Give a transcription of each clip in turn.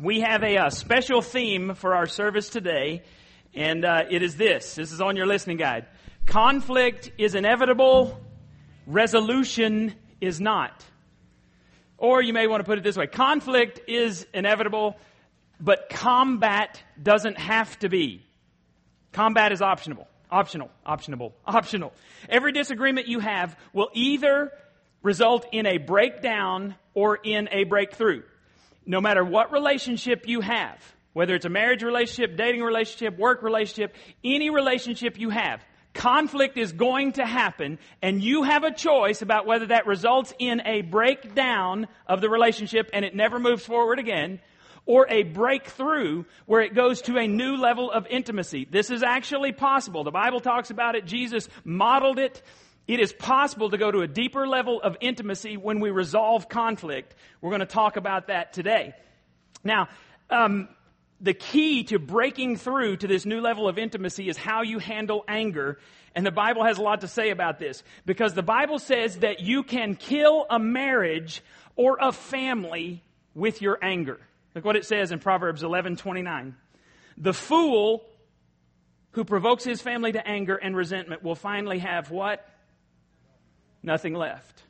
we have a, uh, special theme for our service today, and uh, it is this. This is on your listening guide. Conflict is inevitable, resolution is not. Or you may want to put it this way conflict is inevitable, but combat doesn't have to be. Combat is optional. Optional, optional, optional. Every disagreement you have will either result in a breakdown or in a breakthrough no matter what relationship you have, whether it's a marriage relationship, dating relationship, work relationship, any relationship you have, conflict is going to happen and you have a choice about whether that results in a breakdown of the relationship and it never moves forward again or a breakthrough where it goes to a new level of intimacy. This is actually possible. The Bible talks about it. Jesus modeled it. It is possible to go to a deeper level of intimacy when we resolve conflict. We're going to talk about that today. Now, um, the key to breaking through to this new level of intimacy is how you handle anger. And the Bible has a lot to say about this because the Bible says that you can kill a marriage or a family with your anger. Look what it says in Proverbs 11 29. The fool who provokes his family to anger and resentment will finally have what? Nothing left.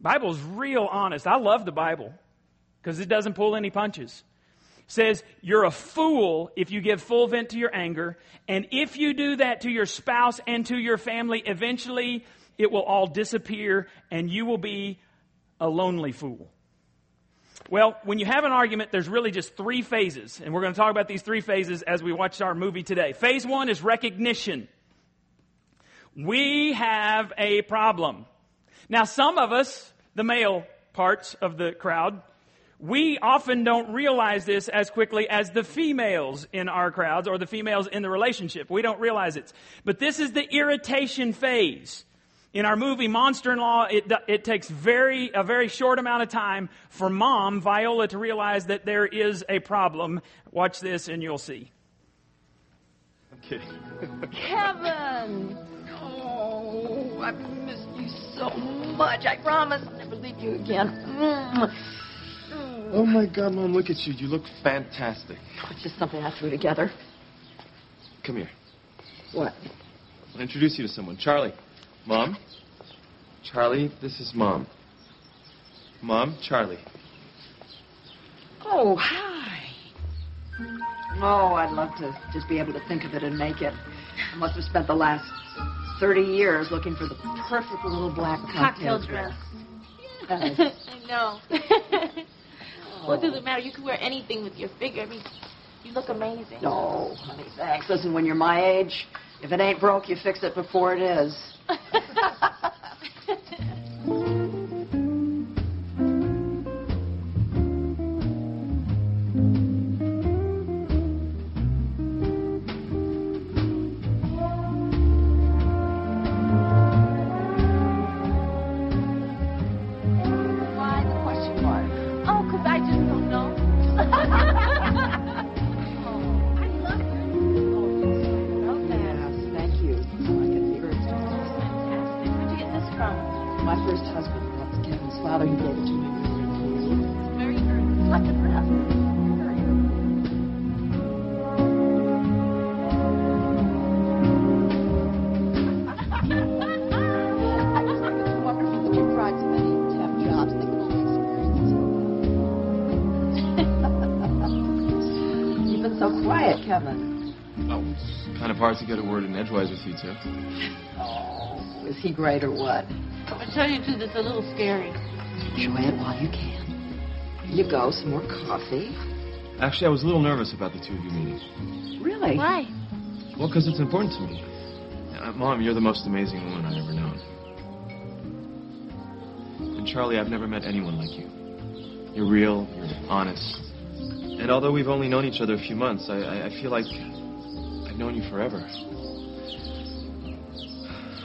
Bible's real honest. I love the Bible because it doesn't pull any punches. It says you're a fool if you give full vent to your anger, and if you do that to your spouse and to your family, eventually it will all disappear and you will be a lonely fool. Well, when you have an argument, there's really just three phases, and we're going to talk about these three phases as we watch our movie today. Phase one is recognition. We have a problem. Now, some of us, the male parts of the crowd, we often don't realize this as quickly as the females in our crowds or the females in the relationship. We don't realize it. But this is the irritation phase. In our movie Monster in Law, it, it takes very, a very short amount of time for mom, Viola, to realize that there is a problem. Watch this and you'll see. I'm kidding. Kevin! Oh, I've missed you so much. I promise I'll never leave you again. Mm. Oh my God, Mom, look at you. You look fantastic. It's just something I threw together. Come here. What? I'll introduce you to someone. Charlie. Mom? Charlie, this is Mom. Mom, Charlie. Oh, hi. Oh, I'd love to just be able to think of it and make it. I must have spent the last 30 years looking for the perfect little black cocktail, Cocktail dress. Yes. I know. well, it doesn't matter. You can wear anything with your figure. I mean, you look amazing. No, honey, thanks. Listen, when you're my age, if it ain't broke, you fix it before it is. to get a word in edgewise with you two. Oh, is he great or what? I'm tell you the truth, it's a little scary. Enjoy it while you can. Here you go, some more coffee. Actually, I was a little nervous about the two of you meeting. Really? Why? Well, because it's important to me. Uh, Mom, you're the most amazing woman I've ever known. And Charlie, I've never met anyone like you. You're real, you're honest. And although we've only known each other a few months, I, I, I feel like I've known you forever.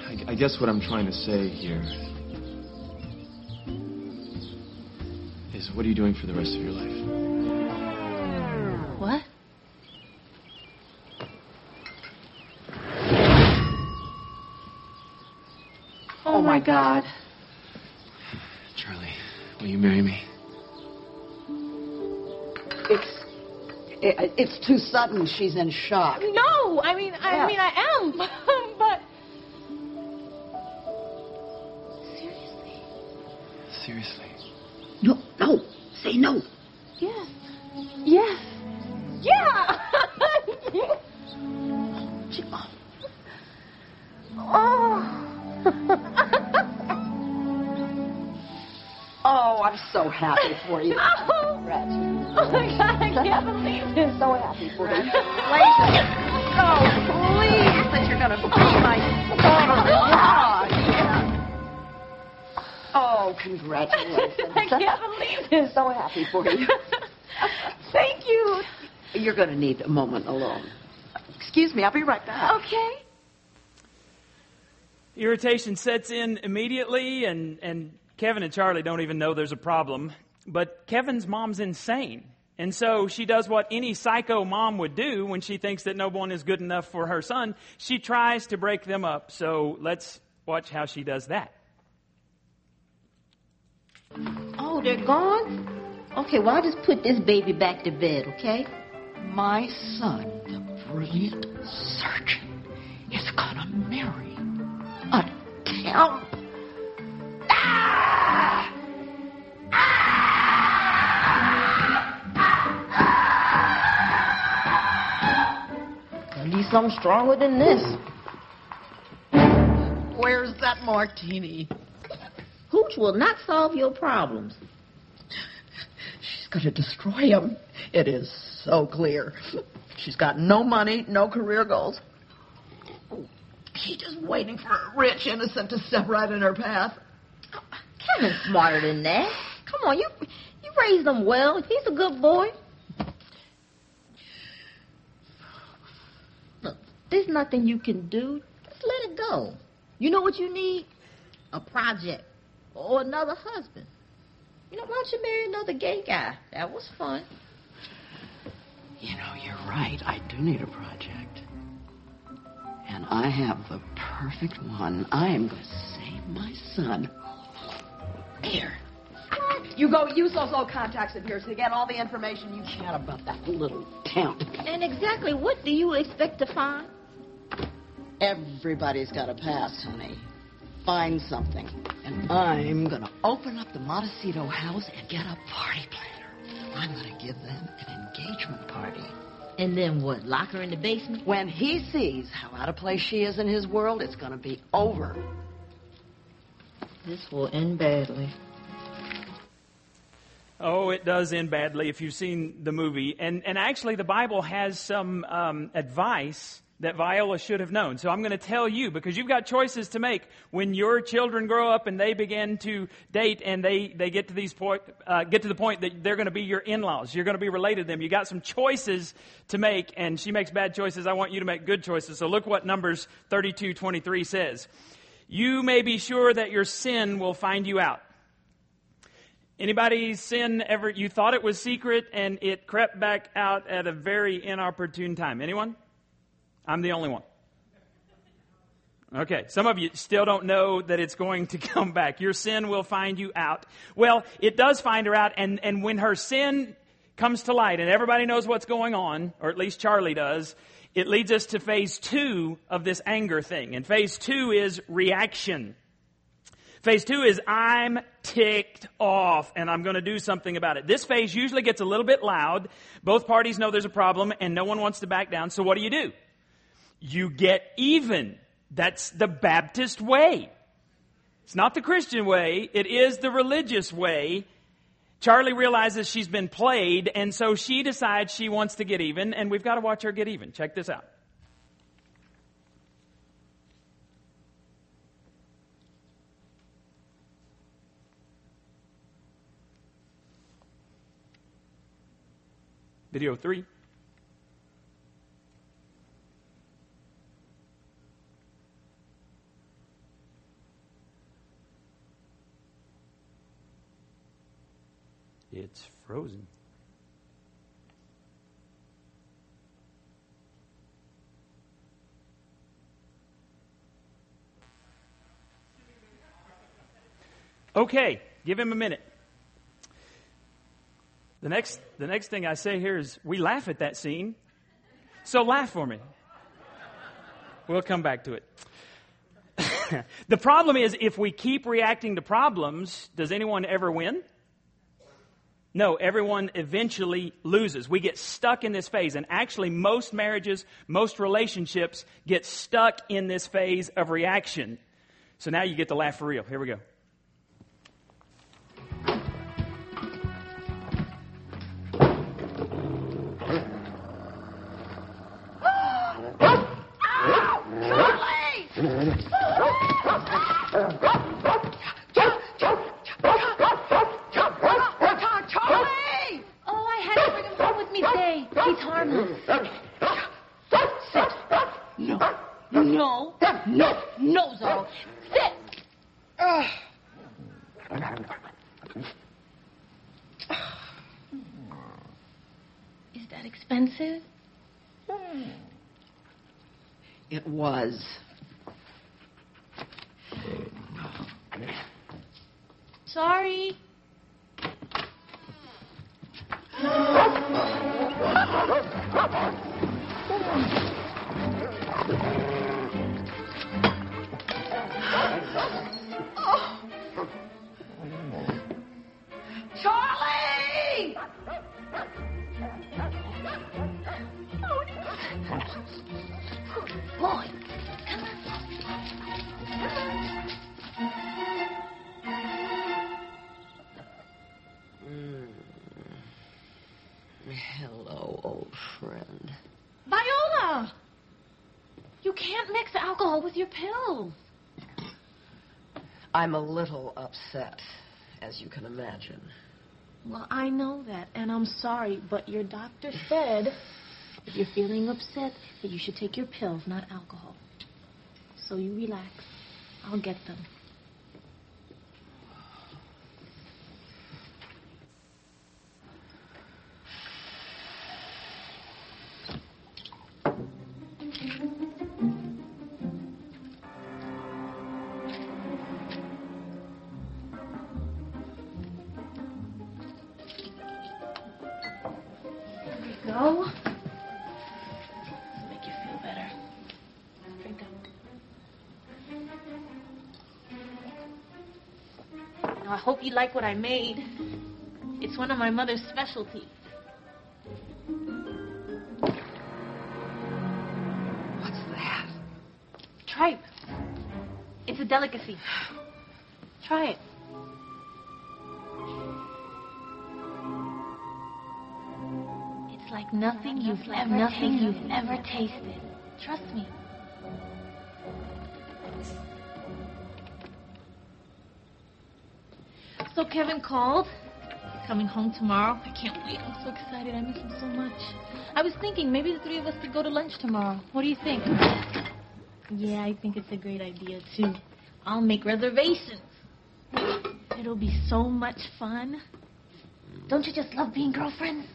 I, I guess what I'm trying to say here is what are you doing for the rest of your life? What? Oh, my God. Charlie, will you marry me? It's it, it's too sudden. She's in shock. No, I mean, I Yeah. mean, I am, but seriously, Seriously. No, no. Say no. yes, yes, yeah. Oh, oh. oh, I'm so happy for you. Oh. Brett. Oh my God, I can't believe this. So happy for you. Oh, please, that you're going to be my. Oh, congratulations. I can't believe this. So happy for you. Thank you. You're going to need a moment alone. Excuse me, I'll be right back. Okay. Irritation sets in immediately, and, and Kevin and Charlie don't even know there's a problem. But Kevin's mom's insane. And so she does what any psycho mom would do when she thinks that no one is good enough for her son. She tries to break them up. So let's watch how she does that. Oh, they're gone? Okay, well, I'll just put this baby back to bed, okay? My son, the brilliant surgeon, is going to marry a temp. Be something stronger than this. Where's that martini? Hooch will not solve your problems. She's going to destroy him. It is so clear. She's got no money, no career goals. She's just waiting for a rich innocent to step right in her path. Kevin's smarter than that. Come on, you you raised him well. He's a good boy. There's nothing you can do. Just let it go. You know what you need? A project or another husband. You know, why don't you marry another gay guy? That was fun. You know, you're right. I do need a project. And I have the perfect one. I am going to save my son. Here. You go use those old contacts of yours to get all the information you can about that little temp. And exactly what do you expect to find? Everybody's got a past, honey. Find something. And I'm going to open up the Montecito house and get a party planner. I'm going to give them an engagement party. And then what? Lock her in the basement? When he sees how out of place she is in his world, it's going to be over. This will end badly. Oh, it does end badly if you've seen the movie. And, and actually, the Bible has some um, advice that Viola should have known. So I'm going to tell you because you've got choices to make when your children grow up and they begin to date and they, they get to these point, uh, get to the point that they're going to be your in-laws. You're going to be related to them. You got some choices to make and she makes bad choices. I want you to make good choices. So look what Numbers 32:23 says. You may be sure that your sin will find you out. Anybody's sin ever, you thought it was secret and it crept back out at a very inopportune time? Anyone? I'm the only one. Okay, some of you still don't know that it's going to come back. Your sin will find you out. Well, it does find her out, and, and when her sin comes to light and everybody knows what's going on, or at least Charlie does, it leads us to phase two of this anger thing. And phase two is reaction. Phase two is I'm ticked off and I'm going to do something about it. This phase usually gets a little bit loud. Both parties know there's a problem and no one wants to back down. So what do you do? You get even. That's the Baptist way. It's not the Christian way. It is the religious way. Charlie realizes she's been played and so she decides she wants to get even and we've got to watch her get even. Check this out. Video three. It's frozen. Okay, give him a minute. The next, the next thing I say here is we laugh at that scene. So laugh for me. We'll come back to it. the problem is if we keep reacting to problems, does anyone ever win? No, everyone eventually loses. We get stuck in this phase. And actually, most marriages, most relationships get stuck in this phase of reaction. So now you get to laugh for real. Here we go. I'm a little upset, as you can imagine. Well, I know that, and I'm sorry, but your doctor said if you're feeling upset that you should take your pills, not alcohol. So you relax. I'll get them. Hope you like what I made. It's one of my mother's specialties. What's that? Tripe. It's a delicacy. Try it. It's like nothing you've ever nothing you've ever tasted. Trust me. So Kevin called. He's coming home tomorrow. I can't wait. I'm so excited. I miss him so much. I was thinking maybe the three of us could go to lunch tomorrow. What do you think? Yeah, I think it's a great idea too. I'll make reservations. It'll be so much fun. Don't you just love being girlfriends?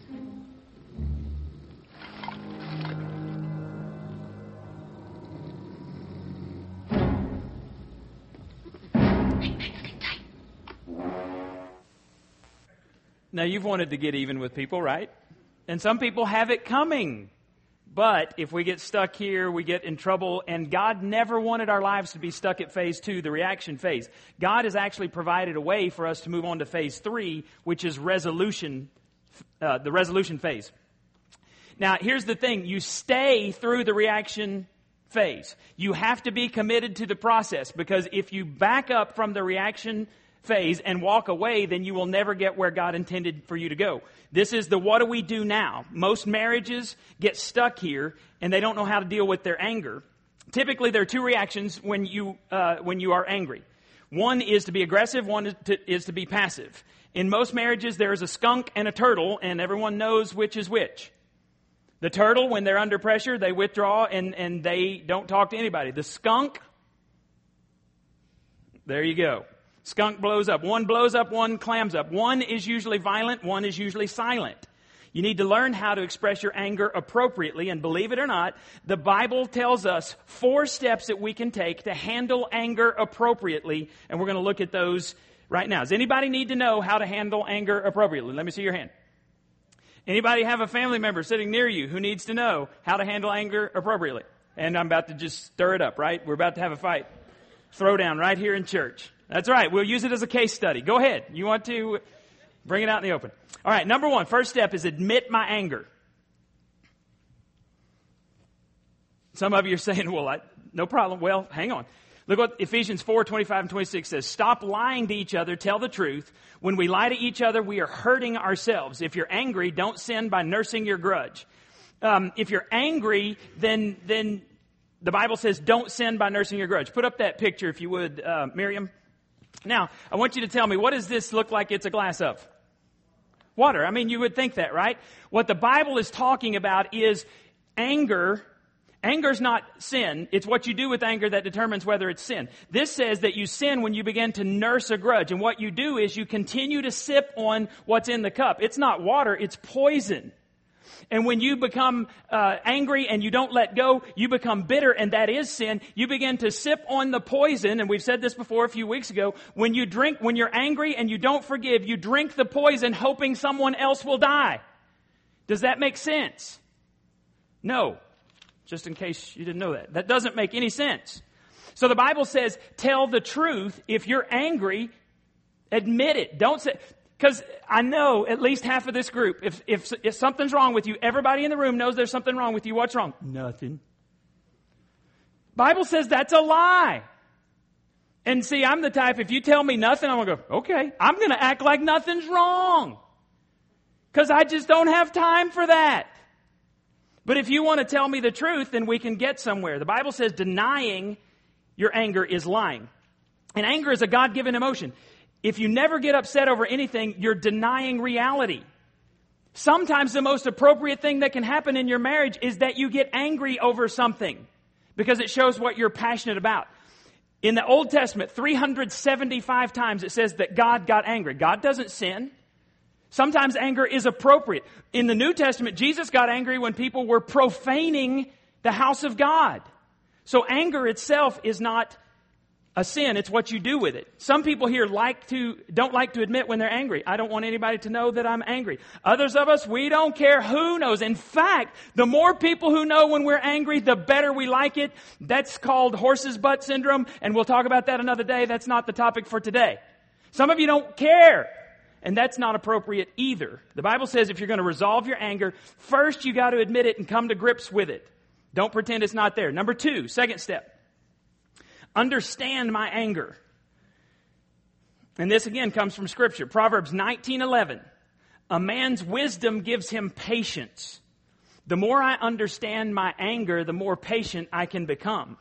Now, you've wanted to get even with people, right? And some people have it coming. But if we get stuck here, we get in trouble. And God never wanted our lives to be stuck at phase two, the reaction phase. God has actually provided a way for us to move on to phase three, which is resolution, uh, the resolution phase. Now, here's the thing. You stay through the reaction phase. You have to be committed to the process because if you back up from the reaction phase and walk away, then you will never get where God intended for you to go. This is the what do we do now? Most marriages get stuck here and they don't know how to deal with their anger. Typically, there are two reactions when you, uh, when you are angry. One is to be aggressive, one is to, is to be passive. In most marriages, there is a skunk and a turtle, and everyone knows which is which. The turtle, when they're under pressure, they withdraw and, and they don't talk to anybody. The skunk, there you go. Skunk blows up. One blows up, one clams up. One is usually violent, one is usually silent. You need to learn how to express your anger appropriately, and believe it or not, the Bible tells us four steps that we can take to handle anger appropriately, and we're going to look at those right now. Does anybody need to know how to handle anger appropriately? Let me see your hand. Anybody have a family member sitting near you who needs to know how to handle anger appropriately? And I'm about to just stir it up, right? We're about to have a fight. Throw down right here in church. That's right. We'll use it as a case study. Go ahead. You want to bring it out in the open. All right. Number one, first step is admit my anger. Some of you are saying, well, I, no problem. Well, hang on. Look what Ephesians 4, 25 and 26 says. Stop lying to each other. Tell the truth. When we lie to each other, we are hurting ourselves. If you're angry, don't sin by nursing your grudge. Um, if you're angry, then, then the Bible says don't sin by nursing your grudge. Put up that picture if you would, uh, Miriam. Now, I want you to tell me, what does this look like it's a glass of? Water. I mean, you would think that, right? What the Bible is talking about is anger Anger is not sin. It's what you do with anger that determines whether it's sin. This says that you sin when you begin to nurse a grudge. And what you do is you continue to sip on what's in the cup. It's not water, it's poison. And when you become uh, angry and you don't let go, you become bitter, and that is sin. You begin to sip on the poison, and we've said this before a few weeks ago. When you drink, when you're angry and you don't forgive, you drink the poison hoping someone else will die. Does that make sense? No just in case you didn't know that. That doesn't make any sense. So the Bible says, tell the truth. If you're angry, admit it. Don't say, because I know at least half of this group, if, if, if something's wrong with you, everybody in the room knows there's something wrong with you. What's wrong? Nothing. Bible says that's a lie. And see, I'm the type, if you tell me nothing, I'm going to go, okay, I'm going to act like nothing's wrong. Because I just don't have time for that. But if you want to tell me the truth, then we can get somewhere. The Bible says denying your anger is lying. And anger is a God given emotion. If you never get upset over anything, you're denying reality. Sometimes the most appropriate thing that can happen in your marriage is that you get angry over something because it shows what you're passionate about. In the Old Testament, 375 times it says that God got angry. God doesn't sin. Sometimes anger is appropriate. In the New Testament, Jesus got angry when people were profaning the house of God. So anger itself is not a sin, it's what you do with it. Some people here like to, don't like to admit when they're angry. I don't want anybody to know that I'm angry. Others of us, we don't care who knows. In fact, the more people who know when we're angry, the better we like it. That's called horse's butt syndrome, and we'll talk about that another day. That's not the topic for today. Some of you don't care. And that's not appropriate either. The Bible says if you're going to resolve your anger, first you got to admit it and come to grips with it. Don't pretend it's not there. Number two, second step. Understand my anger. And this again comes from scripture. Proverbs 19:11. A man's wisdom gives him patience. The more I understand my anger, the more patient I can become.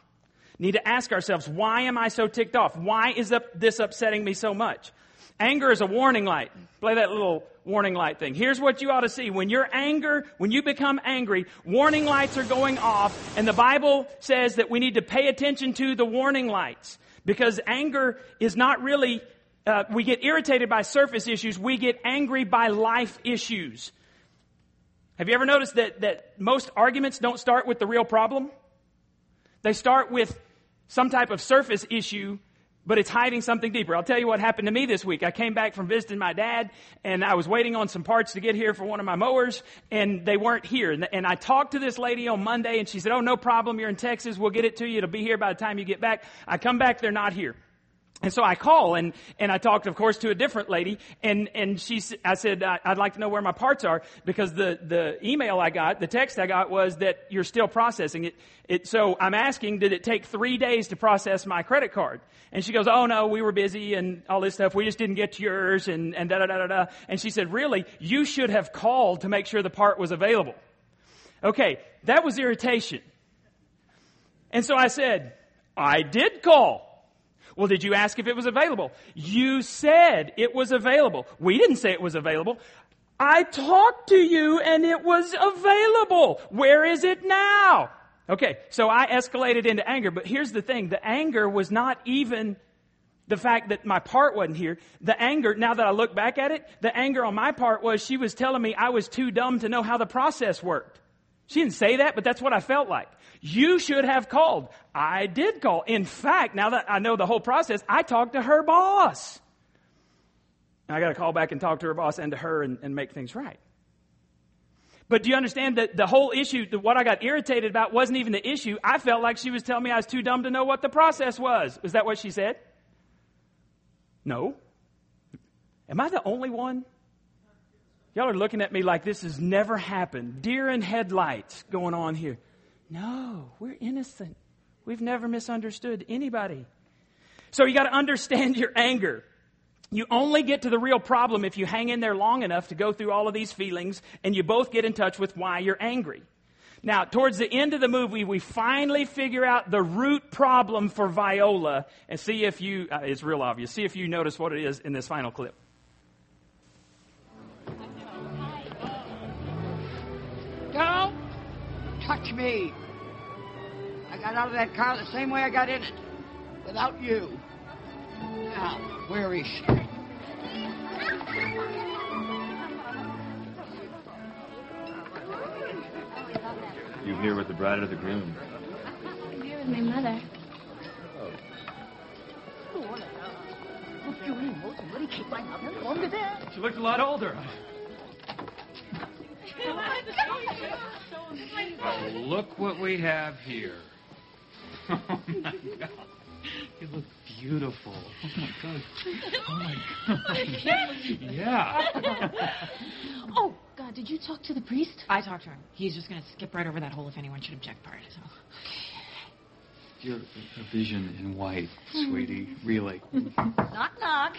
Need to ask ourselves, why am I so ticked off? Why is this upsetting me so much? Anger is a warning light. Play that little warning light thing. Here's what you ought to see. When you're anger, when you become angry, warning lights are going off, and the Bible says that we need to pay attention to the warning lights. Because anger is not really, uh, we get irritated by surface issues, we get angry by life issues. Have you ever noticed that, that most arguments don't start with the real problem? They start with some type of surface issue but it's hiding something deeper. I'll tell you what happened to me this week. I came back from visiting my dad and I was waiting on some parts to get here for one of my mowers and they weren't here. And, I talked to this lady on Monday and she said, Oh, no problem. You're in Texas. We'll get it to you. It'll be here by the time you get back. I come back. They're not here. And so I call and, and I talked, of course, to a different lady and, and she, I said, I'd like to know where my parts are because the, the email I got, the text I got was that you're still processing it. it. So I'm asking, did it take three days to process my credit card? And she goes, oh no, we were busy and all this stuff. We just didn't get yours and, and da da da da da. And she said, really? You should have called to make sure the part was available. Okay, that was irritation. And so I said, I did call. Well, did you ask if it was available? You said it was available. We didn't say it was available. I talked to you and it was available. Where is it now? Okay, so I escalated into anger, but here's the thing. The anger was not even the fact that my part wasn't here. The anger, now that I look back at it, the anger on my part was she was telling me I was too dumb to know how the process worked. She didn't say that, but that's what I felt like. You should have called. I did call. In fact, now that I know the whole process, I talked to her boss. And I got to call back and talk to her boss and to her and, and make things right. But do you understand that the whole issue, what I got irritated about wasn't even the issue. I felt like she was telling me I was too dumb to know what the process was. Was that what she said? No. Am I the only one? Y'all are looking at me like this has never happened. Deer in headlights going on here. No, we're innocent. We've never misunderstood anybody. So you got to understand your anger. You only get to the real problem if you hang in there long enough to go through all of these feelings and you both get in touch with why you're angry. Now, towards the end of the movie, we finally figure out the root problem for Viola and see if you, uh, it's real obvious, see if you notice what it is in this final clip. Don't touch me. I got out of that car the same way I got in it, without you. Now, where is she? You here with the bride or the groom? I'm here with my mother. Oh. What a shock! Somebody kicked my mother under there. She looked a lot older. Oh, look what we have here. Oh my god. You look beautiful. Oh my god. Oh my god. Yeah. Oh, God, did you talk to the priest? I talked to him. He's just going to skip right over that whole if anyone should object part. So. You're a vision in white, sweetie. Mm-hmm. Really. Knock, knock.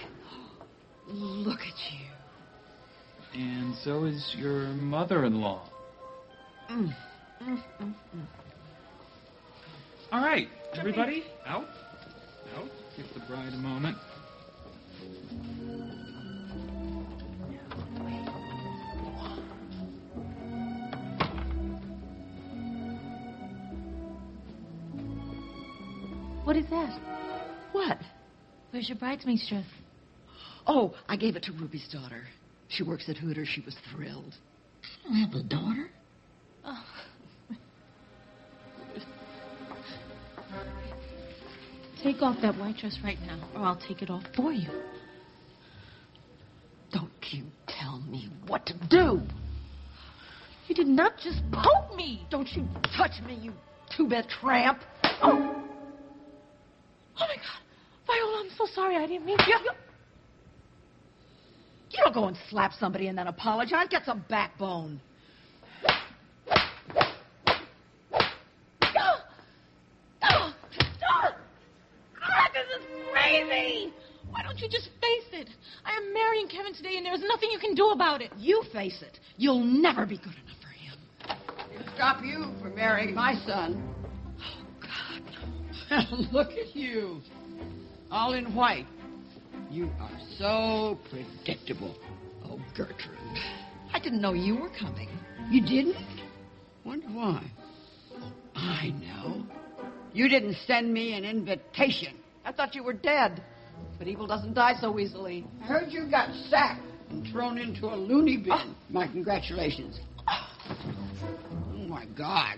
Look at you. And so is your mother-in-law. Mm, mm, mm, mm. All right, everybody, out. Out. Give the bride a moment. What is that? What? Where's your bridesmaid's dress? Oh, I gave it to Ruby's daughter. She works at Hooters. She was thrilled. I don't have a daughter. Oh. Take off that white dress right now, or I'll take it off for you. Don't you tell me what to do. You did not just poke me. Don't you touch me, you two-bit tramp. Oh, Oh my God, Viola, I'm so sorry. I didn't mean to. you, you, you don't go and slap somebody and then apologize. Get some backbone. Why don't you just face it? I am marrying Kevin today, and there's nothing you can do about it. You face it. You'll never be good enough for him. To stop you from marrying my son. Oh, God. Look at you. All in white. You are so predictable. Oh, Gertrude. I didn't know you were coming. You didn't? Wonder why. Oh, I know. You didn't send me an invitation. I thought you were dead. But evil doesn't die so easily. I heard you got sacked and thrown into a loony bin. Ah. My congratulations. Oh, my God.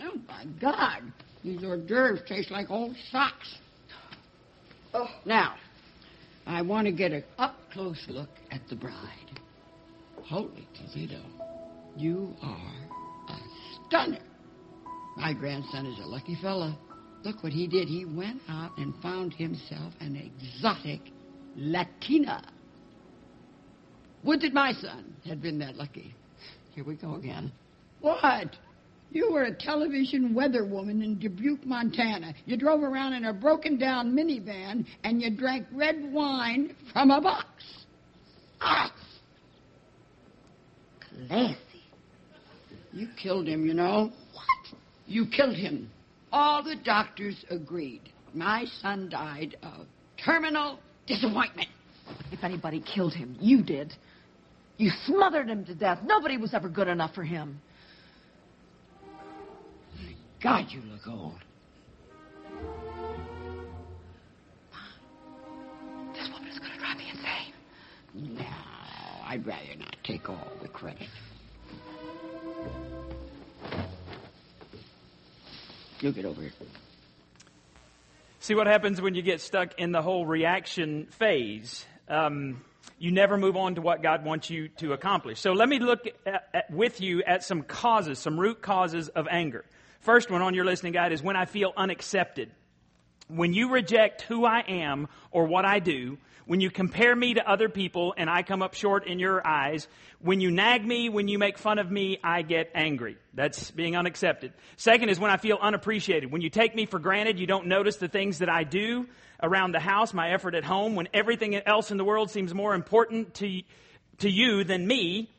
Oh, my God. These hors d'oeuvres taste like old socks. Oh. Now, I want to get an up-close ah. look at the bride. Holy Toledo, you are a stunner. My grandson is a lucky fella. Look what he did. He went out and found himself an exotic Latina. Would that my son had been that lucky. Here we go again. What? You were a television weather woman in Dubuque, Montana. You drove around in a broken down minivan and you drank red wine from a box. Ah! Classy. You killed him, you know. What? You killed him. All the doctors agreed. My son died of terminal disappointment. If anybody killed him, you did. You smothered him to death. Nobody was ever good enough for him. My God, you look old. This woman is going to drive me insane. No, I'd rather not take all the credit. You get over here. See what happens when you get stuck in the whole reaction phase. Um, you never move on to what God wants you to accomplish. So let me look at, at, with you at some causes, some root causes of anger. First one on your listening guide is when I feel unaccepted. When you reject who I am or what I do, when you compare me to other people and I come up short in your eyes, when you nag me, when you make fun of me, I get angry. That's being unaccepted. Second is when I feel unappreciated. When you take me for granted, you don't notice the things that I do around the house, my effort at home, when everything else in the world seems more important to, to you than me,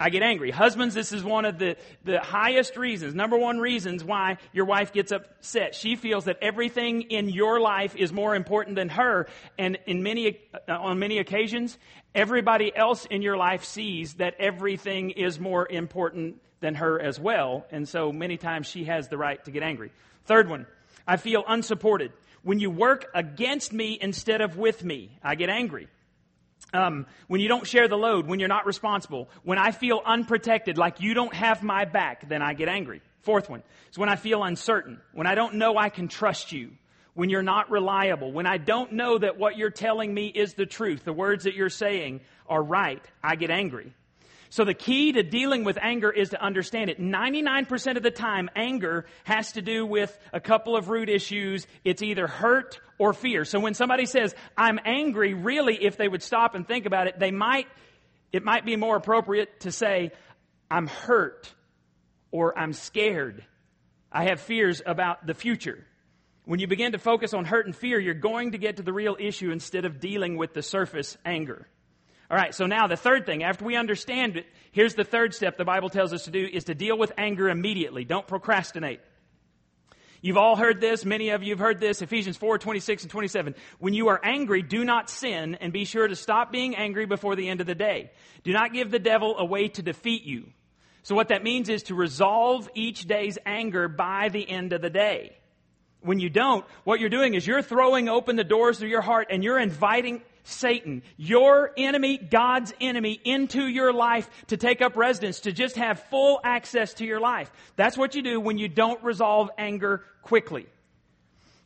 I get angry. Husbands, this is one of the, the highest reasons, number one reasons why your wife gets upset. She feels that everything in your life is more important than her. And in many, uh, on many occasions, everybody else in your life sees that everything is more important than her as well. And so many times she has the right to get angry. Third one, I feel unsupported. When you work against me instead of with me, I get angry. Um, when you don't share the load, when you're not responsible, when I feel unprotected, like you don't have my back, then I get angry. Fourth one is when I feel uncertain, when I don't know I can trust you, when you're not reliable, when I don't know that what you're telling me is the truth, the words that you're saying are right, I get angry. So the key to dealing with anger is to understand it. 99% of the time, anger has to do with a couple of root issues. It's either hurt or fear. So when somebody says, I'm angry, really, if they would stop and think about it, they might, it might be more appropriate to say, I'm hurt or I'm scared. I have fears about the future. When you begin to focus on hurt and fear, you're going to get to the real issue instead of dealing with the surface anger. All right, so now the third thing, after we understand it, here's the third step the Bible tells us to do is to deal with anger immediately. Don't procrastinate. You've all heard this. Many of you have heard this. Ephesians 4, 26 and 27. When you are angry, do not sin and be sure to stop being angry before the end of the day. Do not give the devil a way to defeat you. So what that means is to resolve each day's anger by the end of the day. When you don't, what you're doing is you're throwing open the doors of your heart and you're inviting Satan, your enemy, God's enemy, into your life to take up residence, to just have full access to your life. That's what you do when you don't resolve anger quickly.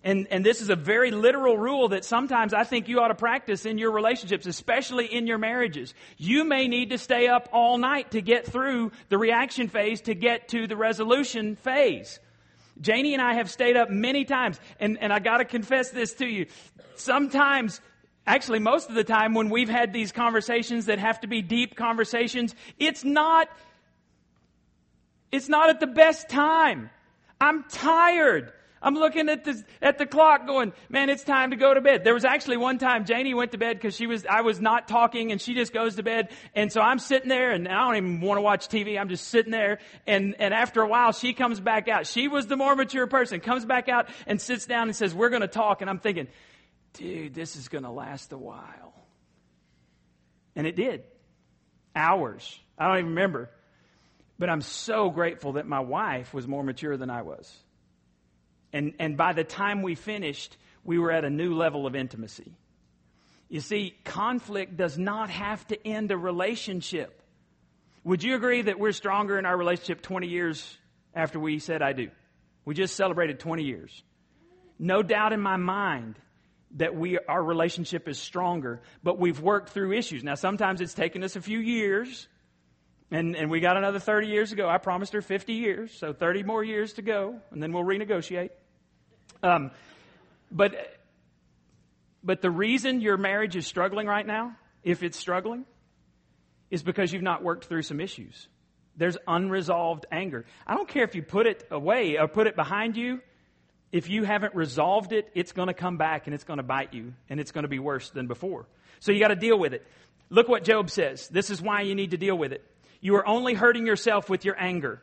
And, and this is a very literal rule that sometimes I think you ought to practice in your relationships, especially in your marriages. You may need to stay up all night to get through the reaction phase to get to the resolution phase. Janie and I have stayed up many times, and, and I gotta confess this to you. Sometimes Actually, most of the time when we've had these conversations that have to be deep conversations, it's not, it's not at the best time. I'm tired. I'm looking at the, at the clock going, man, it's time to go to bed. There was actually one time Janie went to bed because she was, I was not talking and she just goes to bed. And so I'm sitting there and I don't even want to watch TV. I'm just sitting there. And, and after a while, she comes back out. She was the more mature person, comes back out and sits down and says, we're going to talk. And I'm thinking, dude, this is going to last a while. And it did. Hours. I don't even remember. But I'm so grateful that my wife was more mature than I was. And, and by the time we finished, we were at a new level of intimacy. You see, conflict does not have to end a relationship. Would you agree that we're stronger in our relationship 20 years after we said I do? We just celebrated 20 years. No doubt in my mind that we, our relationship is stronger, but we've worked through issues. Now, sometimes it's taken us a few years, and, and we got another 30 years to go. I promised her 50 years, so 30 more years to go, and then we'll renegotiate. Um, but, but the reason your marriage is struggling right now, if it's struggling, is because you've not worked through some issues. There's unresolved anger. I don't care if you put it away or put it behind you if you haven't resolved it, it's going to come back and it's going to bite you and it's going to be worse than before. So you got to deal with it. Look what Job says. This is why you need to deal with it. You are only hurting yourself with your anger.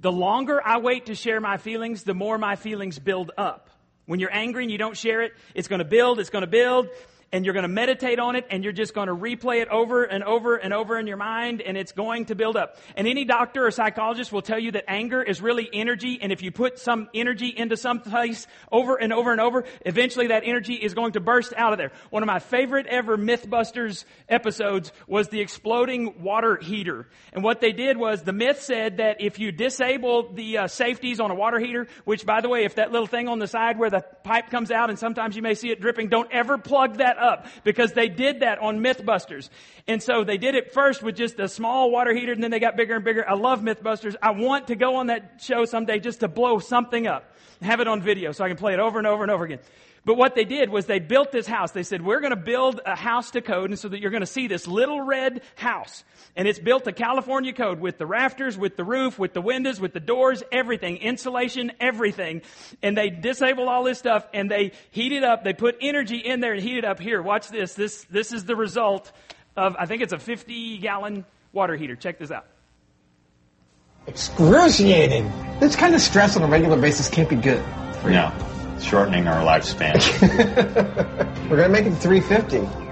The longer I wait to share my feelings, the more my feelings build up. When you're angry and you don't share it, it's going to build, it's going to build, and you're going to meditate on it and you're just going to replay it over and over and over in your mind and it's going to build up. And any doctor or psychologist will tell you that anger is really energy and if you put some energy into some place over and over and over, eventually that energy is going to burst out of there. One of my favorite ever Mythbusters episodes was the exploding water heater. And what they did was the myth said that if you disable the uh, safeties on a water heater, which by the way, if that little thing on the side where the pipe comes out and sometimes you may see it dripping, don't ever plug that that up because they did that on Mythbusters. And so they did it first with just a small water heater and then they got bigger and bigger. I love Mythbusters. I want to go on that show someday just to blow something up. Have it on video so I can play it over and over and over again. But what they did was they built this house. They said, we're going to build a house to code and so that you're going to see this little red house. And it's built to California code with the rafters, with the roof, with the windows, with the doors, everything, insulation, everything. And they disabled all this stuff and they heat it up. They put energy in there and heat it up. Here, watch this. This, this is the result of, I think it's a 50 gallon water heater. Check this out. Excruciating. This kind of stress on a regular basis can't be good. No, shortening our lifespan. We're gonna make it 350.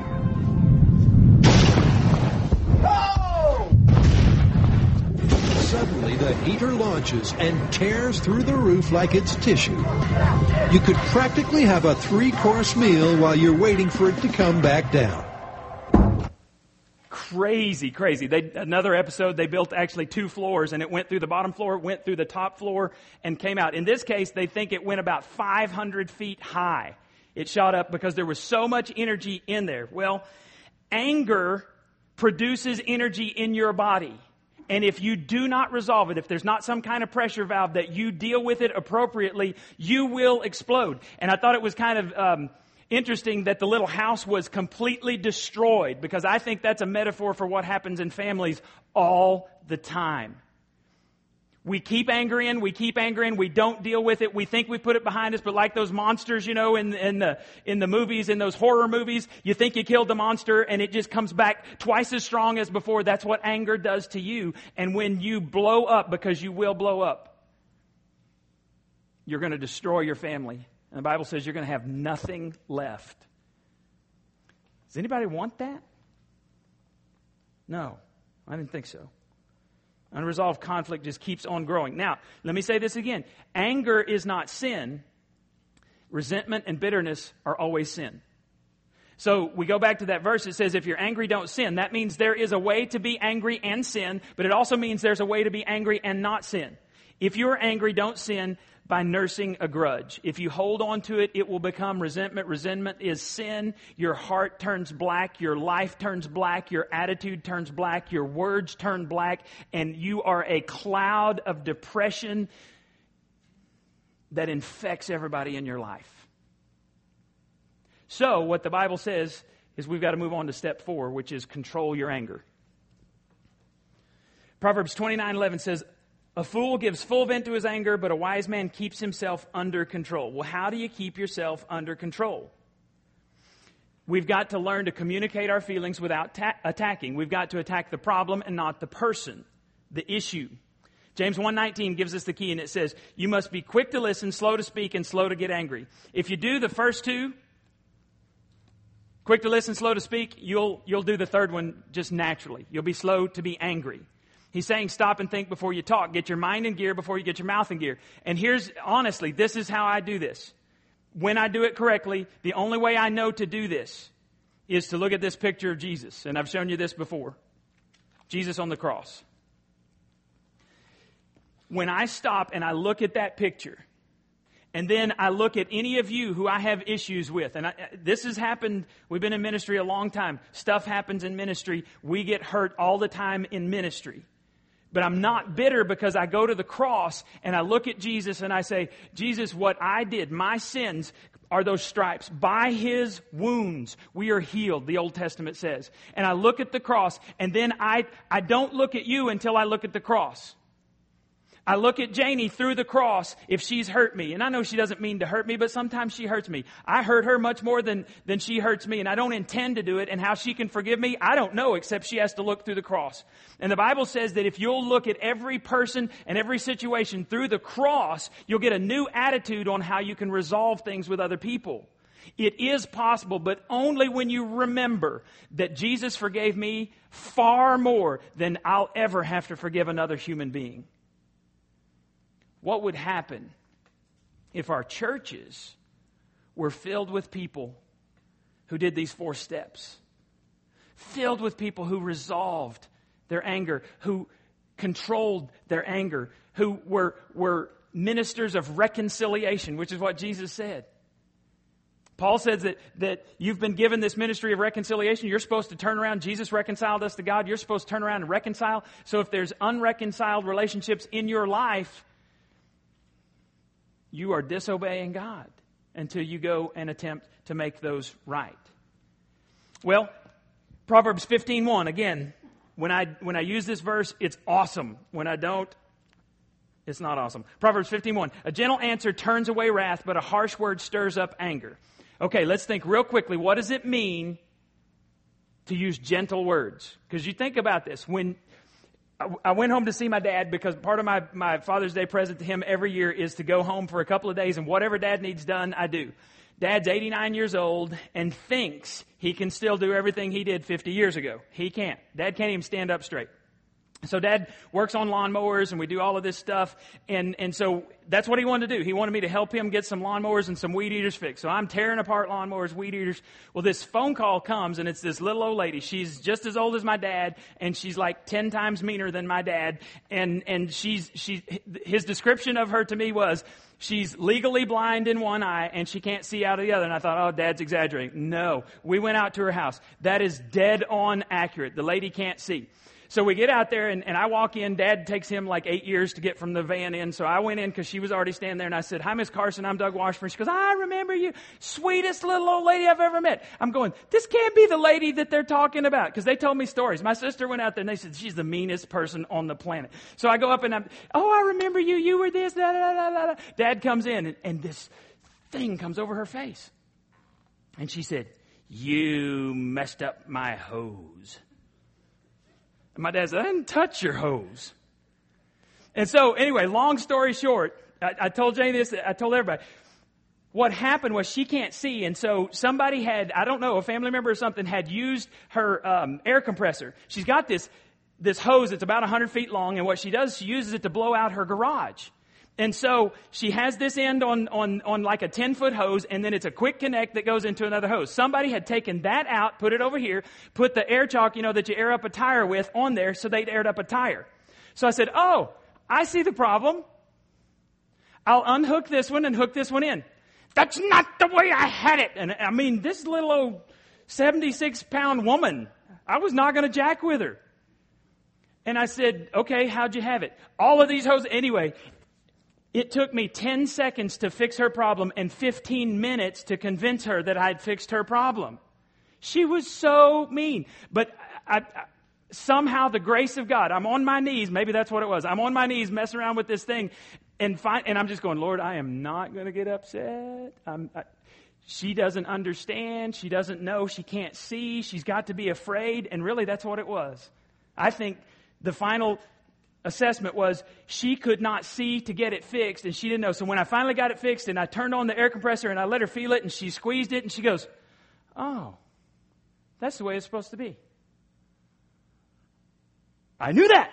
Heater launches and tears through the roof like it's tissue. You could practically have a three-course meal while you're waiting for it to come back down. crazy, crazy. They, another episode, they built actually two floors and it went through the bottom floor, went through the top floor and came out. In this case, they think it went about 500 feet high. It shot up because there was so much energy in there. Well, anger produces energy in your body. And if you do not resolve it, if there's not some kind of pressure valve that you deal with it appropriately, you will explode. And I thought it was kind of um, interesting that the little house was completely destroyed because I think that's a metaphor for what happens in families all the time. We keep anger in, we keep anger in, we don't deal with it, we think we put it behind us, but like those monsters, you know, in, in the, in the movies, in those horror movies, you think you killed the monster and it just comes back twice as strong as before. That's what anger does to you. And when you blow up, because you will blow up, you're going to destroy your family. And the Bible says you're going to have nothing left. Does anybody want that? No, I didn't think so. Unresolved conflict just keeps on growing. Now, let me say this again. Anger is not sin. Resentment and bitterness are always sin. So we go back to that verse. It says, if you're angry, don't sin. That means there is a way to be angry and sin, but it also means there's a way to be angry and not sin. If you're angry, don't sin by nursing a grudge. If you hold on to it, it will become resentment. Resentment is sin. Your heart turns black. Your life turns black. Your attitude turns black. Your words turn black. And you are a cloud of depression that infects everybody in your life. So, what the Bible says is we've got to move on to step four, which is control your anger. Proverbs 29 11 says, a fool gives full vent to his anger, but a wise man keeps himself under control. Well, how do you keep yourself under control? We've got to learn to communicate our feelings without ta- attacking. We've got to attack the problem and not the person, the issue. James 1:19 gives us the key and it says, "You must be quick to listen, slow to speak and slow to get angry." If you do the first two, quick to listen, slow to speak, you'll you'll do the third one just naturally. You'll be slow to be angry. He's saying stop and think before you talk. Get your mind in gear before you get your mouth in gear. And here's, honestly, this is how I do this. When I do it correctly, the only way I know to do this is to look at this picture of Jesus. And I've shown you this before. Jesus on the cross. When I stop and I look at that picture, and then I look at any of you who I have issues with. And I, this has happened. We've been in ministry a long time. Stuff happens in ministry. We get hurt all the time in ministry. But I'm not bitter because I go to the cross and I look at Jesus and I say, Jesus, what I did, my sins are those stripes. By his wounds, we are healed, the Old Testament says. And I look at the cross and then I, I don't look at you until I look at the cross. I look at Janie through the cross if she's hurt me. And I know she doesn't mean to hurt me, but sometimes she hurts me. I hurt her much more than, than she hurts me, and I don't intend to do it. And how she can forgive me, I don't know, except she has to look through the cross. And the Bible says that if you'll look at every person and every situation through the cross, you'll get a new attitude on how you can resolve things with other people. It is possible, but only when you remember that Jesus forgave me far more than I'll ever have to forgive another human being what would happen if our churches were filled with people who did these four steps? Filled with people who resolved their anger, who controlled their anger, who were, were ministers of reconciliation, which is what Jesus said. Paul says that, that you've been given this ministry of reconciliation. You're supposed to turn around. Jesus reconciled us to God. You're supposed to turn around and reconcile. So if there's unreconciled relationships in your life, you are disobeying God until you go and attempt to make those right. Well, Proverbs 15:1 again, when I when I use this verse, it's awesome. When I don't, it's not awesome. Proverbs 15:1. A gentle answer turns away wrath, but a harsh word stirs up anger. Okay, let's think real quickly. What does it mean to use gentle words? Because you think about this. When I went home to see my dad because part of my, my Father's Day present to him every year is to go home for a couple of days and whatever dad needs done, I do. Dad's 89 years old and thinks he can still do everything he did 50 years ago. He can't. Dad can't even stand up straight. So dad works on lawnmowers and we do all of this stuff. And, and so that's what he wanted to do. He wanted me to help him get some lawnmowers and some weed eaters fixed. So I'm tearing apart lawnmowers, weed eaters. Well, this phone call comes and it's this little old lady. She's just as old as my dad and she's like 10 times meaner than my dad. And, and she's, she, his description of her to me was, she's legally blind in one eye and she can't see out of the other. And I thought, oh, dad's exaggerating. No. We went out to her house. That is dead on accurate. The lady can't see. So we get out there and, and I walk in. Dad takes him like eight years to get from the van in. So I went in because she was already standing there and I said, Hi, Miss Carson. I'm Doug Washburn. She goes, I remember you. Sweetest little old lady I've ever met. I'm going, this can't be the lady that they're talking about because they told me stories. My sister went out there and they said, she's the meanest person on the planet. So I go up and I'm, oh, I remember you. You were this, da, da, da, da, da. Dad comes in and, and this thing comes over her face. And she said, you messed up my hose. And my dad said, I didn't touch your hose. And so, anyway, long story short, I, I told Jane this, I told everybody. What happened was she can't see, and so somebody had, I don't know, a family member or something had used her um, air compressor. She's got this, this hose that's about 100 feet long, and what she does, she uses it to blow out her garage. And so she has this end on, on, on like a 10 foot hose, and then it's a quick connect that goes into another hose. Somebody had taken that out, put it over here, put the air chuck, you know, that you air up a tire with on there so they'd aired up a tire. So I said, Oh, I see the problem. I'll unhook this one and hook this one in. That's not the way I had it. And I mean, this little old 76 pound woman, I was not going to jack with her. And I said, okay, how'd you have it? All of these hoses, anyway, it took me 10 seconds to fix her problem and 15 minutes to convince her that I'd fixed her problem. She was so mean. But I, I, somehow the grace of God, I'm on my knees, maybe that's what it was. I'm on my knees messing around with this thing and and I'm just going, Lord, I am not going to get upset. I, she doesn't understand. She doesn't know. She can't see. She's got to be afraid. And really, that's what it was. I think the final assessment was she could not see to get it fixed and she didn't know. So when I finally got it fixed and I turned on the air compressor and I let her feel it and she squeezed it and she goes, Oh, that's the way it's supposed to be. I knew that.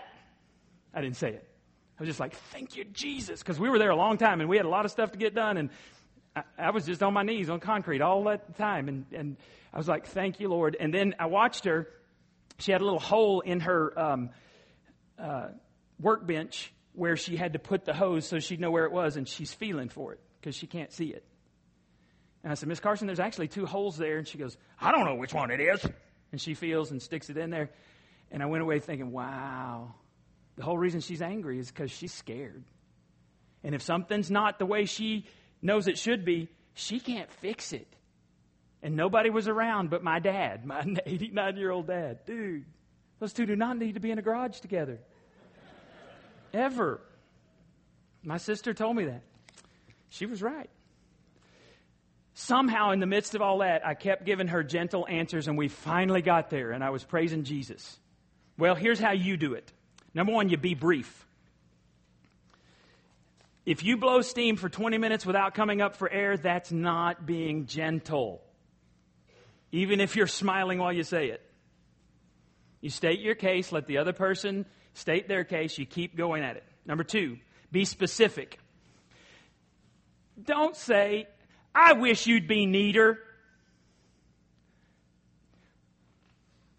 I didn't say it. I was just like, Thank you, Jesus. Because we were there a long time and we had a lot of stuff to get done and I, I was just on my knees on concrete all that time. And, and I was like, Thank you, Lord. And then I watched her. She had a little hole in her. Um, uh, workbench where she had to put the hose so she'd know where it was, and she's feeling for it because she can't see it. And I said, Miss Carson, there's actually two holes there. And she goes, I don't know which one it is. And she feels and sticks it in there. And I went away thinking, wow, the whole reason she's angry is because she's scared. And if something's not the way she knows it should be, she can't fix it. And nobody was around but my dad, my 89 year old dad. Dude, those two do not need to be in a garage together. Ever. My sister told me that. She was right. Somehow, in the midst of all that, I kept giving her gentle answers, and we finally got there, and I was praising Jesus. Well, here's how you do it. Number one, you be brief. If you blow steam for 20 minutes without coming up for air, that's not being gentle. Even if you're smiling while you say it. You state your case, let the other person state their case, you keep going at it. Number two, be specific. Don't say, I wish you'd be neater.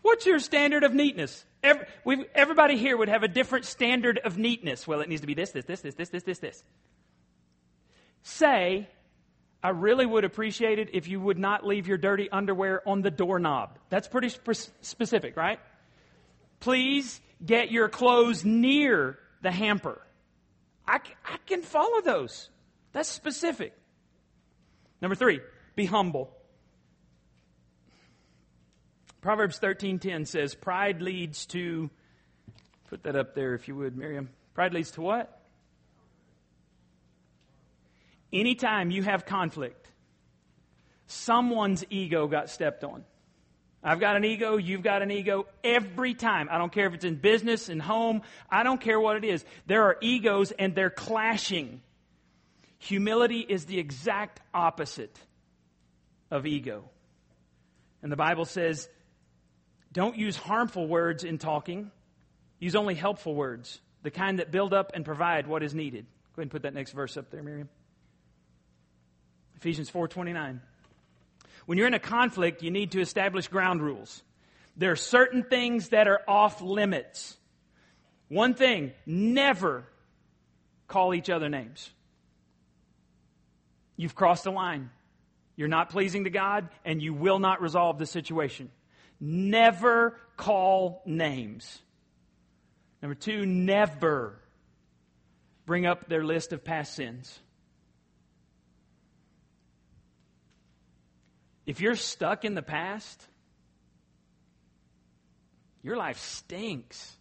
What's your standard of neatness? Every, everybody here would have a different standard of neatness. Well, it needs to be this, this, this, this, this, this, this, this. Say, I really would appreciate it if you would not leave your dirty underwear on the doorknob. That's pretty sp- specific, right? Please get your clothes near the hamper. I, I can follow those. That's specific. Number three, be humble. Proverbs 13:10 says, "Pride leads to put that up there if you would, Miriam. Pride leads to what? Anytime you have conflict, someone's ego got stepped on. I've got an ego, you've got an ego. Every time, I don't care if it's in business, in home, I don't care what it is. There are egos and they're clashing. Humility is the exact opposite of ego. And the Bible says, don't use harmful words in talking. Use only helpful words, the kind that build up and provide what is needed. Go ahead and put that next verse up there, Miriam. Ephesians 4:29. When you're in a conflict, you need to establish ground rules. There are certain things that are off limits. One thing, never call each other names. You've crossed a line. You're not pleasing to God, and you will not resolve the situation. Never call names. Number two, never bring up their list of past sins. If you're stuck in the past, your life stinks.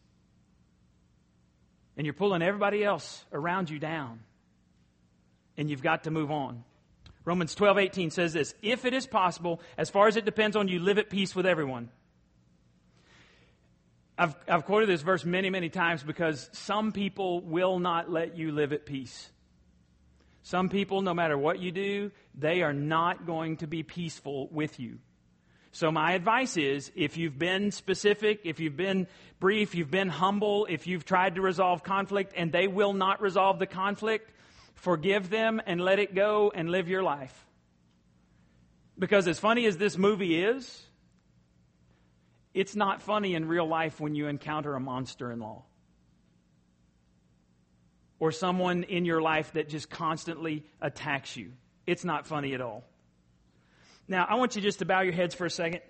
And you're pulling everybody else around you down. And you've got to move on. Romans 12, 18 says this If it is possible, as far as it depends on you, live at peace with everyone. I've, I've quoted this verse many, many times because some people will not let you live at peace. Some people, no matter what you do, they are not going to be peaceful with you. So my advice is, if you've been specific, if you've been brief, you've been humble, if you've tried to resolve conflict and they will not resolve the conflict, forgive them and let it go and live your life. Because as funny as this movie is, it's not funny in real life when you encounter a monster in law or someone in your life that just constantly attacks you. It's not funny at all. Now, I want you just to bow your heads for a second.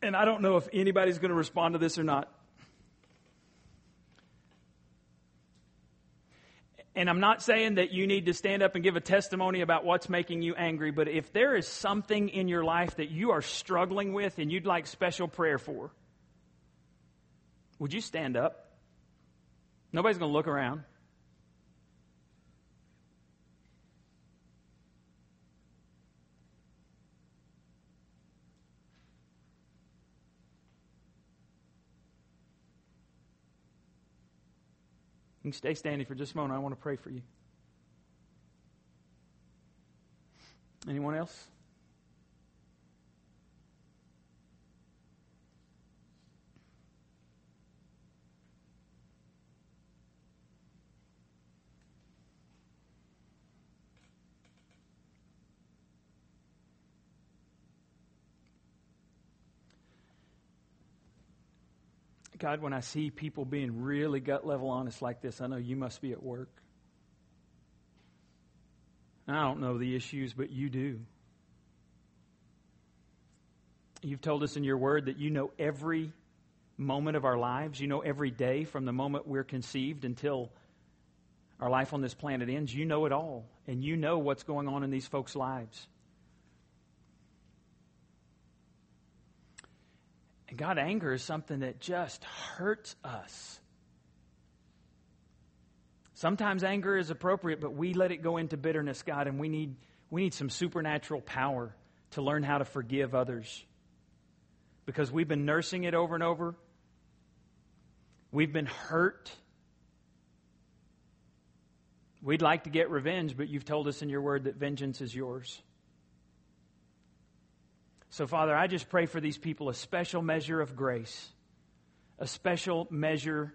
And I don't know if anybody's going to respond to this or not. And I'm not saying that you need to stand up and give a testimony about what's making you angry, but if there is something in your life that you are struggling with and you'd like special prayer for, would you stand up? Nobody's going to look around. You can stay standing for just a moment. I want to pray for you. Anyone else? God, when I see people being really gut level honest like this, I know you must be at work. I don't know the issues, but you do. You've told us in your word that you know every moment of our lives. You know every day from the moment we're conceived until our life on this planet ends. You know it all. And you know what's going on in these folks' lives. And God, anger is something that just hurts us. Sometimes anger is appropriate, but we let it go into bitterness, God, and we need, we need some supernatural power to learn how to forgive others. Because we've been nursing it over and over. We've been hurt. We'd like to get revenge, but you've told us in your word that vengeance is yours. So, Father, I just pray for these people a special measure of grace, a special measure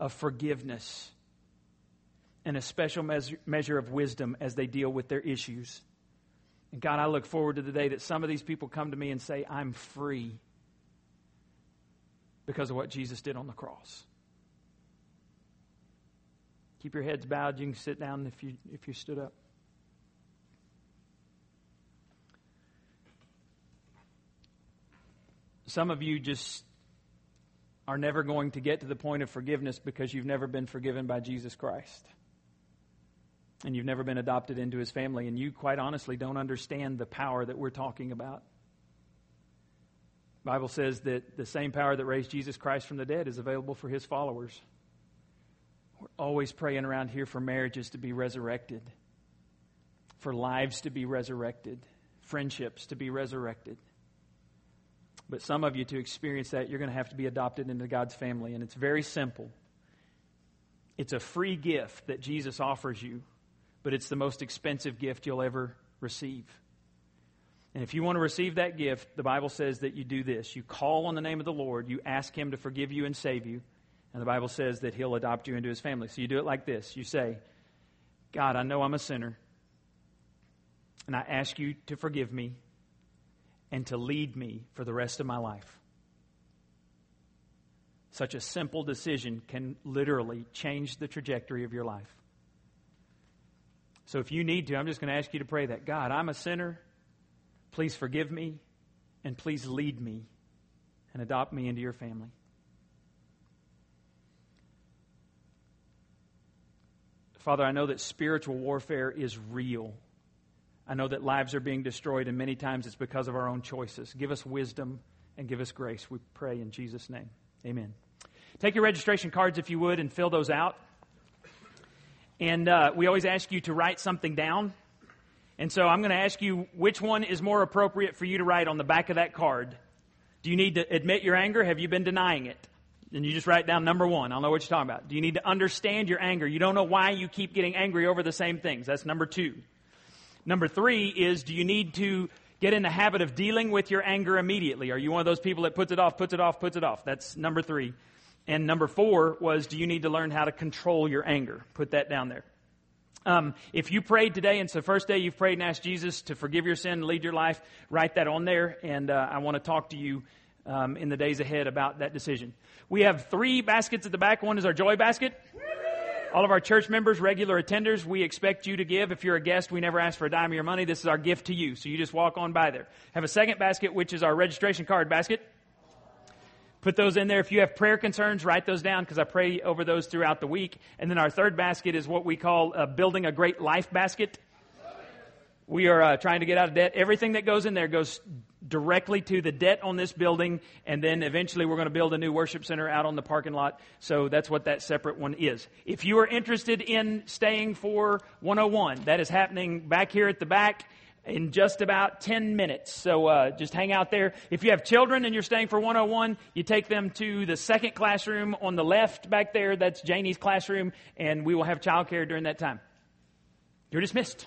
of forgiveness, and a special measure, measure of wisdom as they deal with their issues. And God, I look forward to the day that some of these people come to me and say, I'm free because of what Jesus did on the cross. Keep your heads bowed. You can sit down if you if you stood up. Some of you just are never going to get to the point of forgiveness because you've never been forgiven by Jesus Christ. And you've never been adopted into his family, and you quite honestly don't understand the power that we're talking about. The Bible says that the same power that raised Jesus Christ from the dead is available for his followers. We're always praying around here for marriages to be resurrected, for lives to be resurrected, friendships to be resurrected. But some of you, to experience that, you're going to have to be adopted into God's family. And it's very simple. It's a free gift that Jesus offers you, but it's the most expensive gift you'll ever receive. And if you want to receive that gift, the Bible says that you do this. You call on the name of the Lord, you ask Him to forgive you and save you, and the Bible says that He'll adopt you into His family. So you do it like this You say, God, I know I'm a sinner, and I ask you to forgive me and to lead me for the rest of my life. Such a simple decision can literally change the trajectory of your life. So if you need to, I'm just going to ask you to pray that God, I'm a sinner. Please forgive me and please lead me and adopt me into your family. Father, I know that spiritual warfare is real. I know that lives are being destroyed, and many times it's because of our own choices. Give us wisdom and give us grace. We pray in Jesus' name. Amen. Take your registration cards, if you would, and fill those out. And uh, we always ask you to write something down. And so I'm going to ask you which one is more appropriate for you to write on the back of that card. Do you need to admit your anger? Have you been denying it? And you just write down number one. I don't know what you're talking about. Do you need to understand your anger? You don't know why you keep getting angry over the same things. That's number two. Number three is do you need to get in the habit of dealing with your anger immediately? Are you one of those people that puts it off, puts it off, puts it off? That's number three. And number four was do you need to learn how to control your anger? Put that down there. Um, if you prayed today and it's the first day you've prayed and asked Jesus to forgive your sin and lead your life, write that on there. And uh, I want to talk to you um, in the days ahead about that decision. We have three baskets at the back. One is our joy basket. All of our church members, regular attenders, we expect you to give. If you're a guest, we never ask for a dime of your money. This is our gift to you. So you just walk on by there. Have a second basket, which is our registration card basket. Put those in there. If you have prayer concerns, write those down because I pray over those throughout the week. And then our third basket is what we call uh, building a great life basket. We are uh, trying to get out of debt. Everything that goes in there goes directly to the debt on this building, and then eventually we're going to build a new worship center out on the parking lot. So that's what that separate one is. If you are interested in staying for 101, that is happening back here at the back in just about 10 minutes. So uh, just hang out there. If you have children and you're staying for 101, you take them to the second classroom on the left back there. That's Janie's classroom, and we will have childcare during that time. You're dismissed.